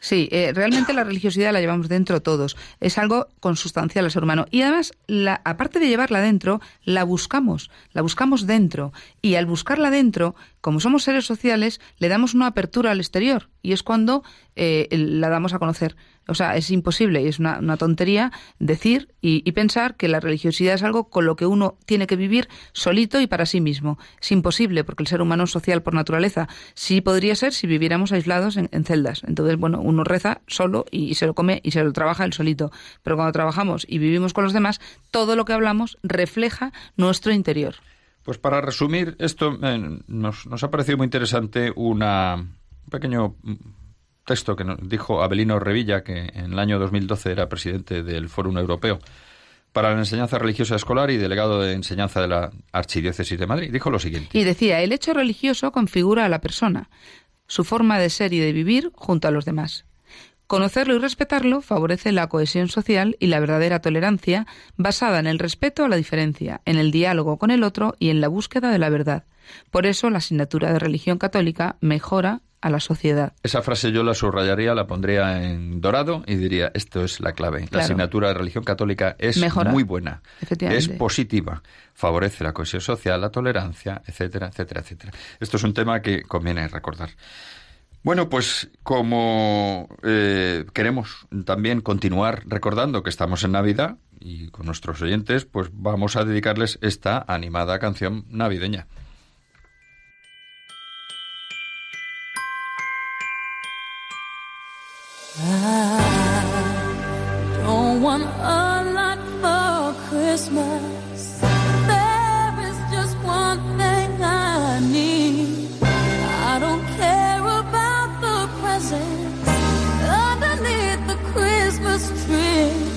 Sí, eh, realmente la religiosidad la llevamos dentro todos. Es algo consustancial al ser humano. Y además, la, aparte de llevarla dentro, la buscamos. La buscamos dentro. Y al buscarla dentro, como somos seres sociales, le damos una apertura al exterior. Y es cuando eh, la damos a conocer. O sea, es imposible y es una, tontería decir y, pensar que la religiosidad es algo con lo que uno tiene que vivir solito y para sí mismo. Es imposible porque el ser humano es social por naturaleza. Sí podría ser si viviéramos aislados en, celdas. Entonces, bueno, uno reza solo y, se lo come y se lo trabaja el solito. Pero cuando trabajamos y vivimos con los demás, todo lo que hablamos refleja nuestro interior. Pues para resumir esto, eh, nos, nos ha parecido muy interesante una, un pequeño texto que nos dijo Abelino Revilla, que en el año 2012 era presidente del Fórum Europeo para la Enseñanza Religiosa Escolar y delegado de enseñanza de la Archidiócesis de Madrid. Dijo lo siguiente. Y decía, el hecho religioso configura a la persona, su forma de ser y de vivir junto a los demás. Conocerlo y respetarlo favorece la cohesión social y la verdadera tolerancia basada en el respeto a la diferencia, en el diálogo con el otro y en la búsqueda de la verdad. Por eso la asignatura de religión católica mejora a la sociedad. Esa frase yo la subrayaría, la pondría en dorado y diría, esto es la clave. La asignatura de religión católica es muy buena, es positiva, favorece la cohesión social, la tolerancia, etcétera, etcétera, etcétera. Esto es un tema que conviene recordar. Bueno, pues como eh, queremos también continuar recordando que estamos en Navidad y con nuestros oyentes, pues vamos a dedicarles esta animada canción navideña. I don't want a lot for Christmas. There is just one thing I need. I don't care about the presents underneath the Christmas tree.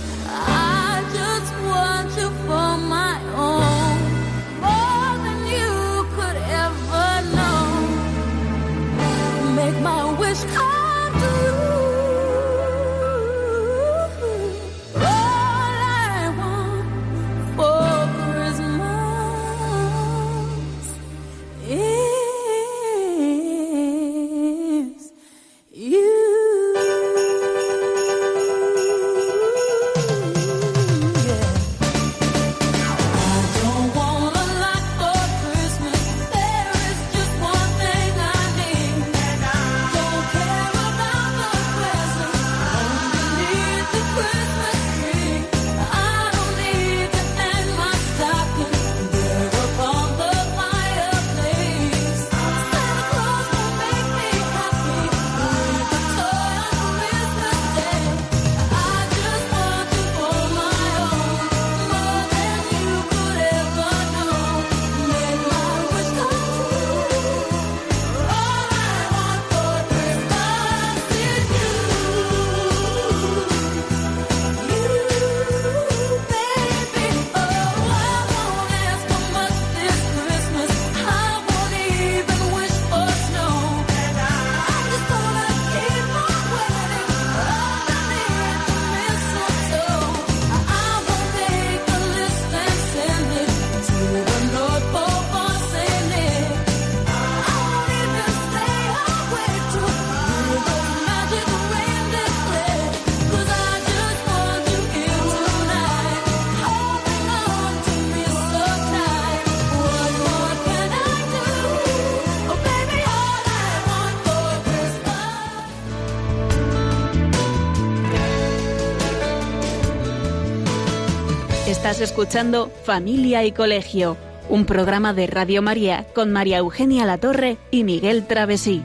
Escuchando Familia y Colegio, un programa de Radio María con María Eugenia Latorre y Miguel Travesí.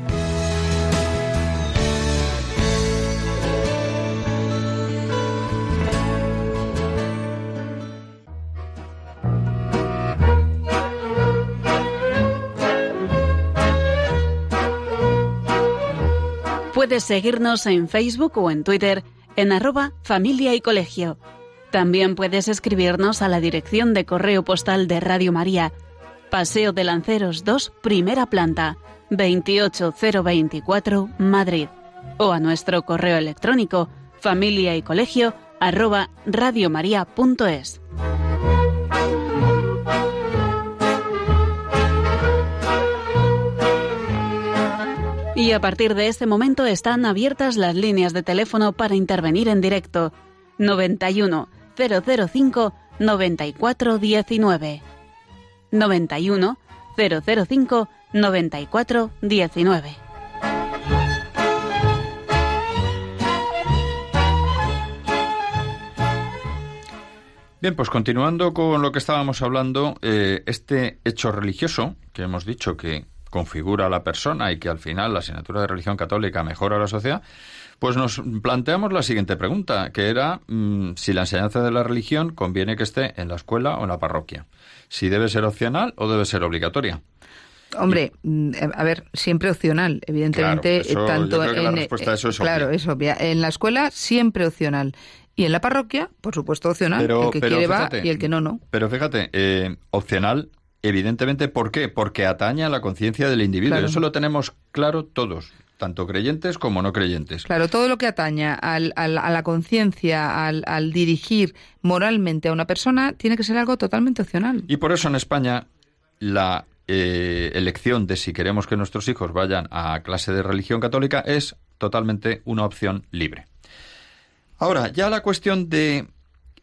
Puedes seguirnos en Facebook o en Twitter en arroba familia y colegio también puedes escribirnos a la dirección de correo postal de Radio María, Paseo de Lanceros 2, primera planta, 28024 Madrid. O a nuestro correo electrónico familia y arroba. Y a partir de este momento están abiertas las líneas de teléfono para intervenir en directo. 91 005 94 19 91 005 94 19. Bien, pues continuando con lo que estábamos hablando, eh, este hecho religioso que hemos dicho que configura a la persona y que al final la asignatura de religión católica mejora la sociedad, pues nos planteamos la siguiente pregunta, que era mm, si la enseñanza de la religión conviene que esté en la escuela o en la parroquia, si debe ser opcional o debe ser obligatoria. Hombre, mm, a ver, siempre opcional, evidentemente, tanto en la respuesta a eso es claro, es obvia. En la escuela siempre opcional y en la parroquia, por supuesto, opcional. el que quiere va y el que no, no. Pero fíjate, eh, opcional, evidentemente, ¿por qué? Porque atañe a la conciencia del individuo. Eso lo tenemos claro todos tanto creyentes como no creyentes. Claro, todo lo que ataña al, a la conciencia, al, al, dirigir moralmente a una persona, tiene que ser algo totalmente opcional. Y por eso en España la eh, elección de si queremos que nuestros hijos vayan a clase de religión católica es totalmente una opción libre. Ahora, ya la cuestión de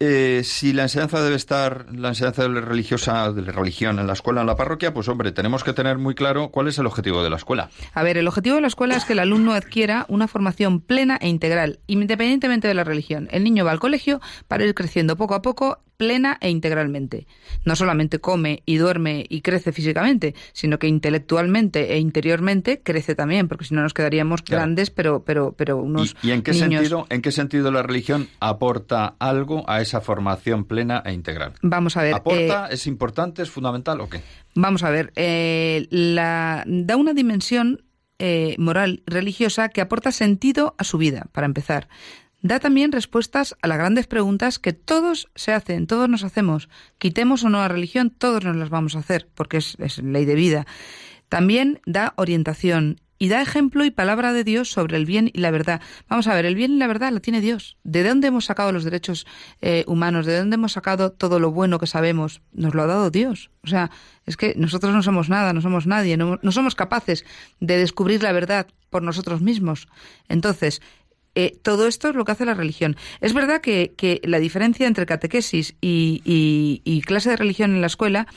eh, si la enseñanza debe estar, la enseñanza religiosa, de la religión en la escuela, en la parroquia, pues hombre, tenemos que tener muy claro cuál es el objetivo de la escuela. A ver, el objetivo de la escuela es que el alumno adquiera una formación plena e integral, independientemente de la religión. El niño va al colegio para ir creciendo poco a poco plena e integralmente. No solamente come y duerme y crece físicamente, sino que intelectualmente e interiormente crece también, porque si no nos quedaríamos grandes, pero pero pero unos ¿Y, en qué sentido en qué sentido la religión aporta algo a esa formación plena e integral? Vamos a ver. ¿Aporta? Eh, ¿Es importante? ¿Es fundamental o qué? Vamos a ver. Eh, la, da una dimensión eh, moral religiosa que aporta sentido a su vida, para empezar da también respuestas a las grandes preguntas que todos se hacen, todos nos hacemos. Quitemos o no la religión, todos nos las vamos a hacer, porque es, ley de vida. También da orientación y da ejemplo y palabra de Dios sobre el bien y la verdad. Vamos a ver, el bien y la verdad la tiene Dios. ¿De dónde hemos sacado los derechos eh, humanos? ¿De dónde hemos sacado todo lo bueno que sabemos? Nos lo ha dado Dios. O sea, es que nosotros no somos nada, no somos nadie, no, no somos capaces de descubrir la verdad por nosotros mismos. Entonces, eh, todo esto es lo que hace la religión. Es verdad que, la diferencia entre catequesis y, clase de religión en la escuela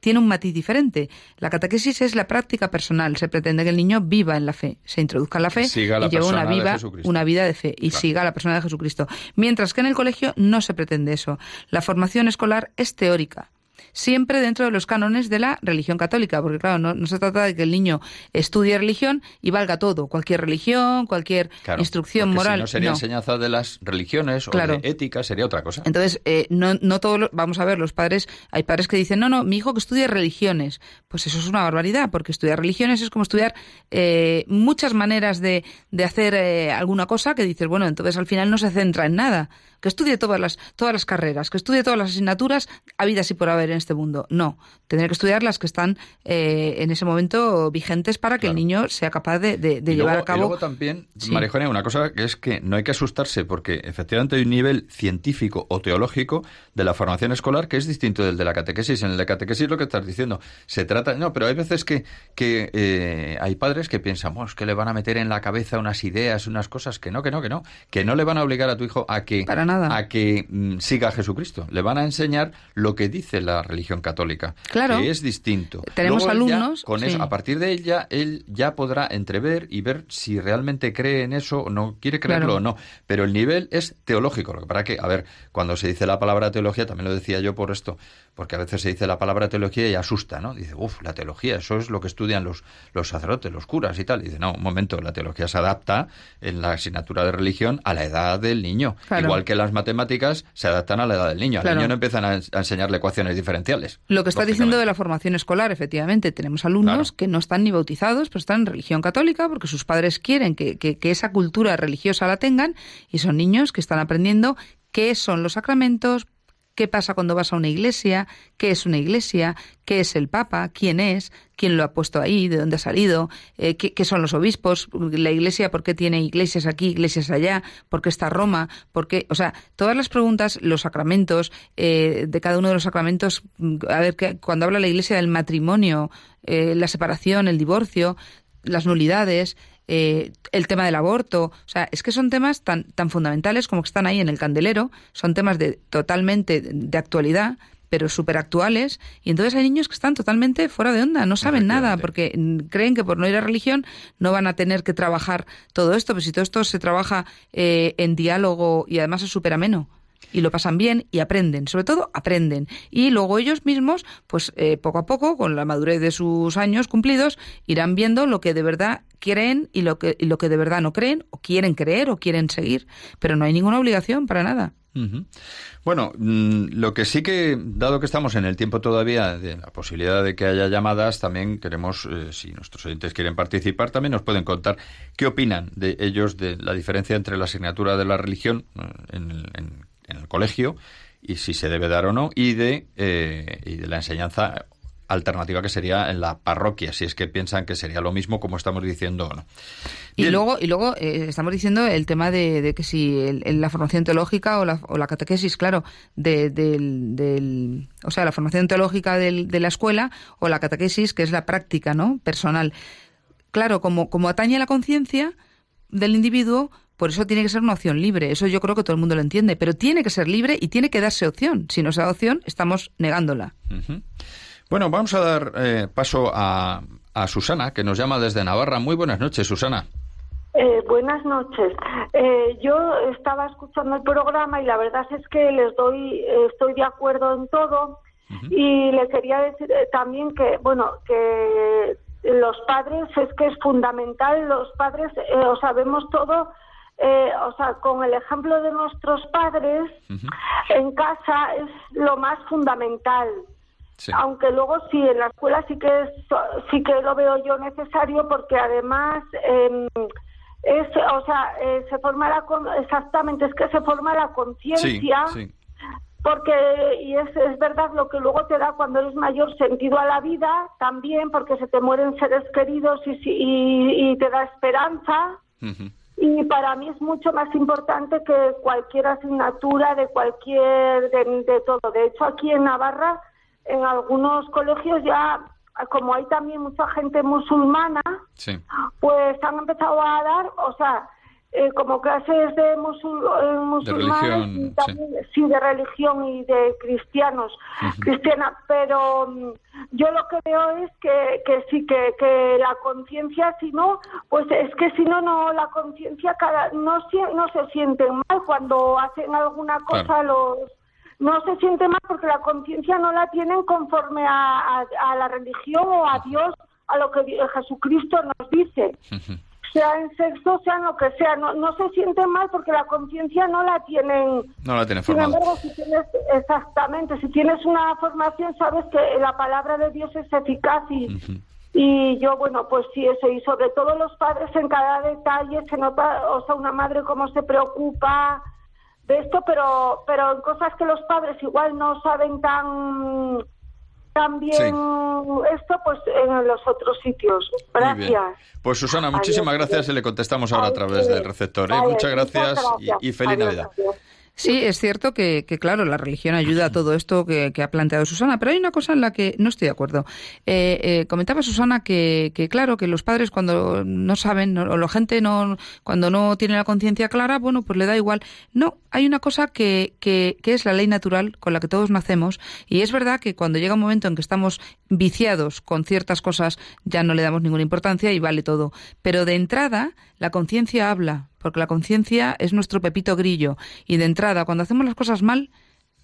tiene un matiz diferente. La catequesis es la práctica personal. Se pretende que el niño viva en la fe, se introduzca en la fe y lleve una, viva, una vida de fe y siga la persona de Jesucristo. Mientras que en el colegio no se pretende eso. La formación escolar es teórica siempre dentro de los cánones de la religión católica, porque claro, no, se trata de que el niño estudie religión y valga todo, cualquier religión, cualquier instrucción moral. Si no sería enseñanza de las religiones o de ética, sería otra cosa. Entonces, eh, no, no todos, vamos a ver, los padres, hay padres que dicen, no, no, mi hijo que estudie religiones. Pues eso es una barbaridad, porque estudiar religiones es como estudiar eh, muchas maneras de, de hacer eh, alguna cosa que dices, bueno, entonces al final no se centra en nada que estudie todas las, todas las carreras, que estudie todas las asignaturas habidas y por haber en este mundo. No, tendrá que estudiar las que están eh, en ese momento vigentes para que el niño sea capaz de, llevar a cabo. Y luego también, María una cosa que es que no hay que asustarse porque efectivamente hay un nivel científico o teológico de la formación escolar que es distinto del de la catequesis. En el de catequesis lo que estás diciendo, se trata... No, pero hay veces que, que eh, hay padres que piensan, bueno, es que le van a meter en la cabeza unas ideas, unas cosas que no, que no, que no, que no le van a obligar a tu hijo a que a que mm, siga a Jesucristo. Le van a enseñar lo que dice la religión católica, claro. que es distinto. Tenemos alumnos. con eso, a partir de ella, él ya podrá entrever y ver si realmente cree en eso o no quiere creerlo o no. Pero el nivel es teológico. Lo que para que, a ver, cuando se dice la palabra teología, también lo decía yo por esto, porque a veces se dice la palabra teología y asusta, ¿no? Dice, uff, la teología, eso es lo que estudian los, los sacerdotes, los curas y tal. dice, no, un momento, la teología se adapta en la asignatura de religión a la edad del niño. Igual que las matemáticas se adaptan a la edad del niño. Al niño no empiezan a, enseñarle ecuaciones diferenciales. Lo que está diciendo de la formación escolar, efectivamente, tenemos alumnos que no están ni bautizados, pero están en religión católica porque sus padres quieren que, que, que esa cultura religiosa la tengan y son niños que están aprendiendo qué son los sacramentos, qué pasa cuando vas a una iglesia, qué es una iglesia, qué es el Papa, quién es, quién lo ha puesto ahí, de dónde ha salido, eh, qué, son los obispos, la iglesia, por qué tiene iglesias aquí, iglesias allá, por qué está Roma, por qué, o sea, todas las preguntas, los sacramentos, eh, de cada uno de los sacramentos, a ver, que, cuando habla la iglesia del matrimonio, eh, la separación, el divorcio, las nulidades, eh, el tema del aborto. O sea, es que son temas tan, tan fundamentales como que están ahí en el candelero, son temas de totalmente de actualidad, pero súper actuales, y entonces hay niños que están totalmente fuera de onda, no saben nada, porque creen que por no ir a religión no van a tener que trabajar todo esto, pero si todo esto se trabaja eh, en diálogo y además es súper ameno y lo pasan bien y aprenden, sobre todo aprenden. Y luego ellos mismos, pues eh, poco a poco, con la madurez de sus años cumplidos, irán viendo lo que de verdad creen y lo que, lo que de verdad no creen, o quieren creer o quieren seguir. Pero no hay ninguna obligación para nada. Bueno, mm, lo que sí que, dado que estamos en el tiempo todavía de la posibilidad de que haya llamadas, también queremos, eh, si nuestros oyentes quieren participar, también nos pueden contar qué opinan de ellos de la diferencia entre la asignatura de la religión eh, en, en en el colegio y si se debe dar o no y de, eh, y de la enseñanza alternativa que sería en la parroquia, si es que piensan que sería lo mismo como estamos diciendo o no. Y luego, y luego eh, estamos diciendo el tema de, que si la formación teológica o la, o la catequesis, claro, de, del, o sea, la formación teológica del, de la escuela o la catequesis, que es la práctica, ¿no? Personal. Claro, como, como atañe a la conciencia del individuo, por eso tiene que ser una opción libre. Eso yo creo que todo el mundo lo entiende. Pero tiene que ser libre y tiene que darse opción. Si no se da opción, estamos negándola. Bueno, vamos a dar eh, paso a, Susana, que nos llama desde Navarra. Muy buenas noches, Susana. Eh, buenas noches. Eh, yo estaba escuchando el programa y la verdad es que les doy, estoy de acuerdo en todo. Y le quería decir también que, bueno, que los padres es que es fundamental, los padres, o sabemos todo eh, o sea, con el ejemplo de nuestros padres, en casa es lo más fundamental. Aunque luego sí, en la escuela sí que sí que lo veo yo necesario porque además eh, es, o sea, eh, se forma la exactamente es que se forma la conciencia. Porque, y es, es verdad lo que luego te da cuando eres mayor sentido a la vida, también porque se te mueren seres queridos y, y, y te da esperanza y para mí es mucho más importante que cualquier asignatura de cualquier de, todo. De hecho, aquí en Navarra, en algunos colegios ya, como hay también mucha gente musulmana, pues han empezado a dar, o sea, eh, como clases de, musul eh, musulmanes y también, sí. de religión y de cristianos, cristiana, pero mm, yo lo que veo es que, que sí, que, que la conciencia, si no, pues es que si no, no, la conciencia cada no, no se sienten mal cuando hacen alguna cosa los no se siente mal porque la conciencia no la tienen conforme a, a, la religión o a Dios, a lo que Jesucristo nos dice sea en sexo, sea en lo que sea, no, no se sienten mal porque la conciencia no la tienen. No la tienen Sin embargo, si tienes, exactamente, si tienes una formación, sabes que la palabra de Dios es eficaz y, y yo, bueno, pues sí, eso, y sobre todo los padres en cada detalle se nota, o sea, una madre cómo se preocupa de esto, pero, pero en cosas que los padres igual no saben tan también esto pues en los otros sitios. Gracias. Pues Susana, muchísimas gracias y le contestamos ahora a través del receptor. ¿eh? muchas gracias, Y, feliz Navidad. Sí, es cierto que, claro, la religión ayuda a todo esto que, ha planteado Susana, pero hay una cosa en la que no estoy de acuerdo. Eh, eh, comentaba Susana que, claro, que los padres cuando no saben, o la gente no, cuando no tiene la conciencia clara, bueno, pues le da igual. No, hay una cosa que, que, que es la ley natural con la que todos nacemos, y es verdad que cuando llega un momento en que estamos viciados con ciertas cosas, ya no le damos ninguna importancia y vale todo. Pero de entrada, la conciencia habla, porque la conciencia es nuestro pepito grillo. Y de entrada, cuando hacemos las cosas mal,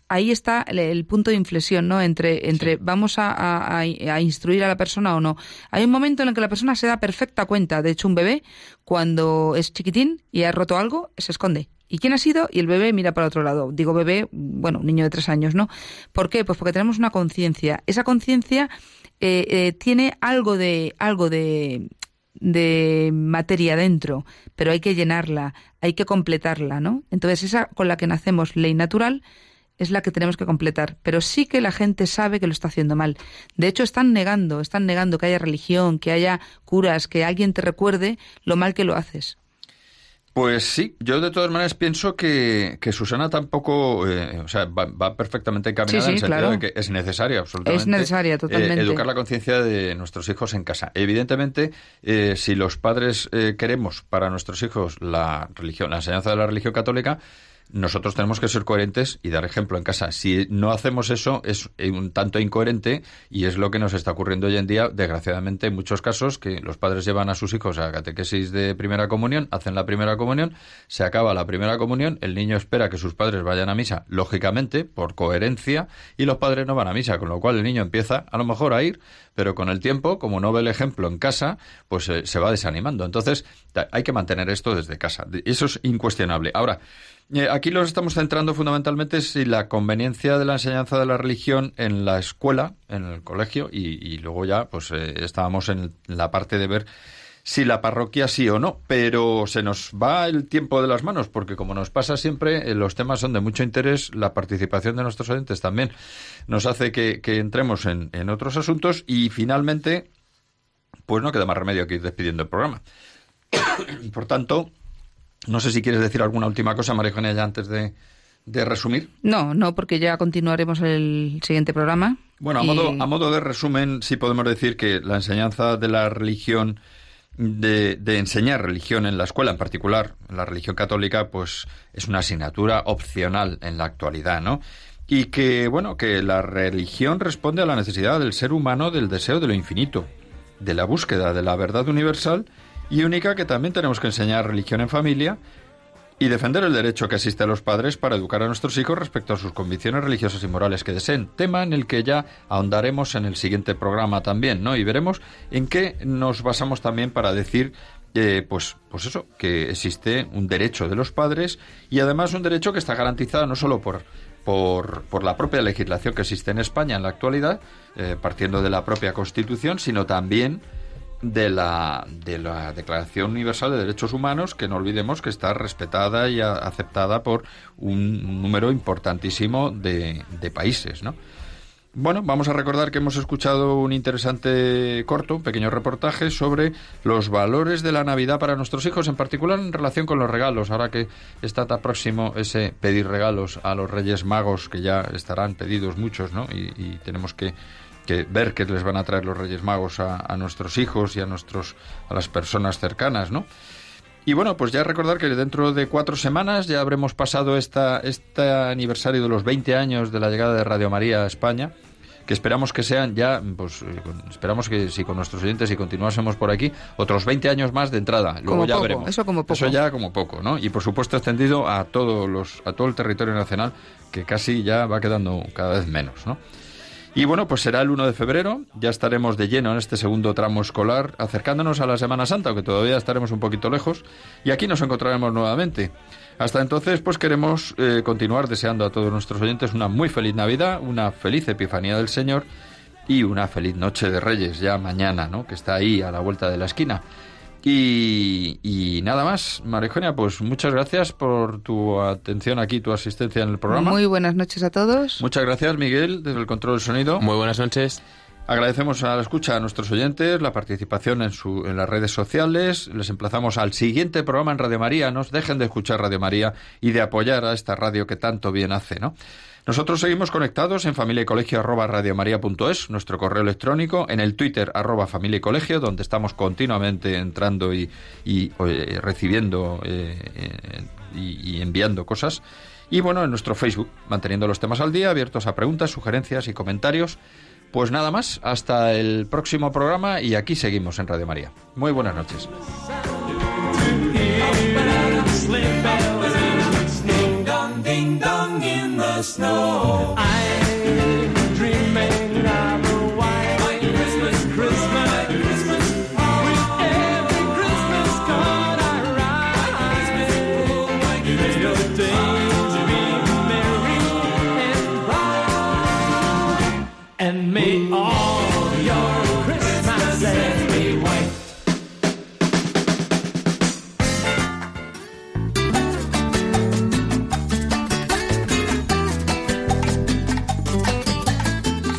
ahí está el, punto de inflexión, ¿no? Entre, entre vamos a, a, instruir a la persona o no. Hay un momento en el que la persona se da perfecta cuenta. De hecho, un bebé, cuando es chiquitín y ha roto algo, se esconde. ¿Y quién ha sido? Y el bebé mira para otro lado. Digo bebé, bueno, un niño de tres años, ¿no? ¿Por qué? Pues porque tenemos una conciencia. Esa conciencia eh, eh, tiene algo de, algo de, de materia dentro, pero hay que llenarla, hay que completarla, ¿no? Entonces esa con la que nacemos ley natural es la que tenemos que completar, pero sí que la gente sabe que lo está haciendo mal. De hecho, están negando, están negando que haya religión, que haya curas, que alguien te recuerde lo mal que lo haces. Pues sí, yo de todas maneras pienso que, que Susana tampoco, eh, o sea, va, perfectamente encaminada en el sentido de que es necesaria, absolutamente. Es necesaria, totalmente. Eh, educar la conciencia de nuestros hijos en casa. Evidentemente, eh, si los padres queremos para nuestros hijos la religión, la enseñanza de la religión católica, nosotros tenemos que ser coherentes y dar ejemplo en casa. Si no hacemos eso, es un tanto incoherente y es lo que nos está ocurriendo hoy en día, desgraciadamente, en muchos casos, que los padres llevan a sus hijos a catequesis de primera comunión, hacen la primera comunión, se acaba la primera comunión, el niño espera que sus padres vayan a misa, lógicamente, por coherencia, y los padres no van a misa, con lo cual el niño empieza a lo mejor a ir, pero con el tiempo, como no ve el ejemplo en casa, pues eh, se va desanimando. Entonces, hay que mantener esto desde casa. Eso es incuestionable. Ahora, eh, aquí nos estamos centrando fundamentalmente en la conveniencia de la enseñanza de la religión en la escuela, en el colegio, y, luego ya pues eh, estábamos en la parte de ver si la parroquia sí o no, pero se nos va el tiempo de las manos, porque como nos pasa siempre, eh, los temas son de mucho interés, la participación de nuestros oyentes también nos hace que, entremos en, en, otros asuntos y finalmente, pues no queda más remedio que ir despidiendo el programa. Por tanto, no sé si quieres decir alguna última cosa, María ya antes de, resumir. No, no, porque ya continuaremos el siguiente programa. Bueno, a, modo, a modo de resumen, sí podemos decir que la enseñanza de la religión, de, de, enseñar religión en la escuela, en particular la religión católica, pues es una asignatura opcional en la actualidad, ¿no? Y que, bueno, que la religión responde a la necesidad del ser humano del deseo de lo infinito, de la búsqueda de la verdad universal y única que también tenemos que enseñar religión en familia y defender el derecho que existe a los padres para educar a nuestros hijos respecto a sus convicciones religiosas y morales que deseen, tema en el que ya ahondaremos en el siguiente programa también, ¿no? Y veremos en qué nos basamos también para decir eh, pues, pues eso, que existe un derecho de los padres y además un derecho que está garantizado no solo por, por, por la propia legislación que existe en España en la actualidad, eh, partiendo de la propia Constitución, sino también de la, de la Declaración Universal de Derechos Humanos, que no olvidemos que está respetada y aceptada por un número importantísimo de, de países, ¿no? Bueno, vamos a recordar que hemos escuchado un interesante corto, un pequeño reportaje sobre los valores de la Navidad para nuestros hijos, en particular en relación con los regalos. Ahora que está tan próximo ese pedir regalos a los Reyes Magos, que ya estarán pedidos muchos, ¿no? y tenemos que que ver que les van a traer los Reyes Magos a, nuestros hijos y a nuestros a las personas cercanas, ¿no? Y bueno, pues ya recordar que dentro de cuatro semanas ya habremos pasado esta, este aniversario de los 20 años de la llegada de Radio María a España, que esperamos que sean ya, pues eh, esperamos que si con nuestros oyentes y continuásemos por aquí, otros 20 años más de entrada. Luego ya veremos. Eso como poco. Eso ya como poco, ¿no? Y por supuesto extendido a todos los, a todo el territorio nacional, que casi ya va quedando cada vez menos, ¿no? Y bueno, pues será el 1 de febrero, ya estaremos de lleno en este segundo tramo escolar, acercándonos a la Semana Santa, aunque todavía estaremos un poquito lejos, y aquí nos encontraremos nuevamente. Hasta entonces, pues queremos eh, continuar deseando a todos nuestros oyentes una muy feliz Navidad, una feliz Epifanía del Señor y una feliz Noche de Reyes ya mañana, ¿no? Que está ahí a la vuelta de la esquina. Y, nada más, María pues muchas gracias por tu atención aquí, tu asistencia en el programa. Muy buenas noches a todos. Muchas gracias, Miguel, desde el control del sonido. Muy buenas noches. Agradecemos a la escucha a nuestros oyentes, la participación en, su, en las redes sociales. Les emplazamos al siguiente programa en Radio María. No dejen de escuchar Radio María y de apoyar a esta radio que tanto bien hace, ¿no? Nosotros seguimos conectados en familia arroba nuestro correo electrónico, en el Twitter arroba familia colegio, donde estamos continuamente entrando y, recibiendo eh, eh, y enviando cosas. Y bueno, en nuestro Facebook, manteniendo los temas al día, abiertos a preguntas, sugerencias y comentarios. Pues nada más, hasta el próximo programa y aquí seguimos en Radio María. Muy buenas noches. snow. I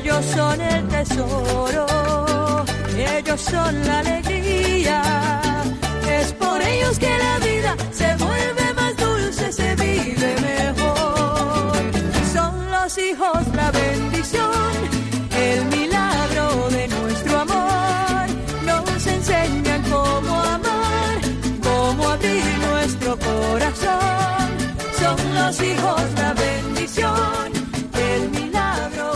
Ellos son el tesoro, ellos son la alegría. Es por ellos que la vida se vuelve más dulce, se vive mejor. Son los hijos la bendición, el milagro de nuestro amor. Nos enseñan cómo amar, cómo abrir nuestro corazón. Son los hijos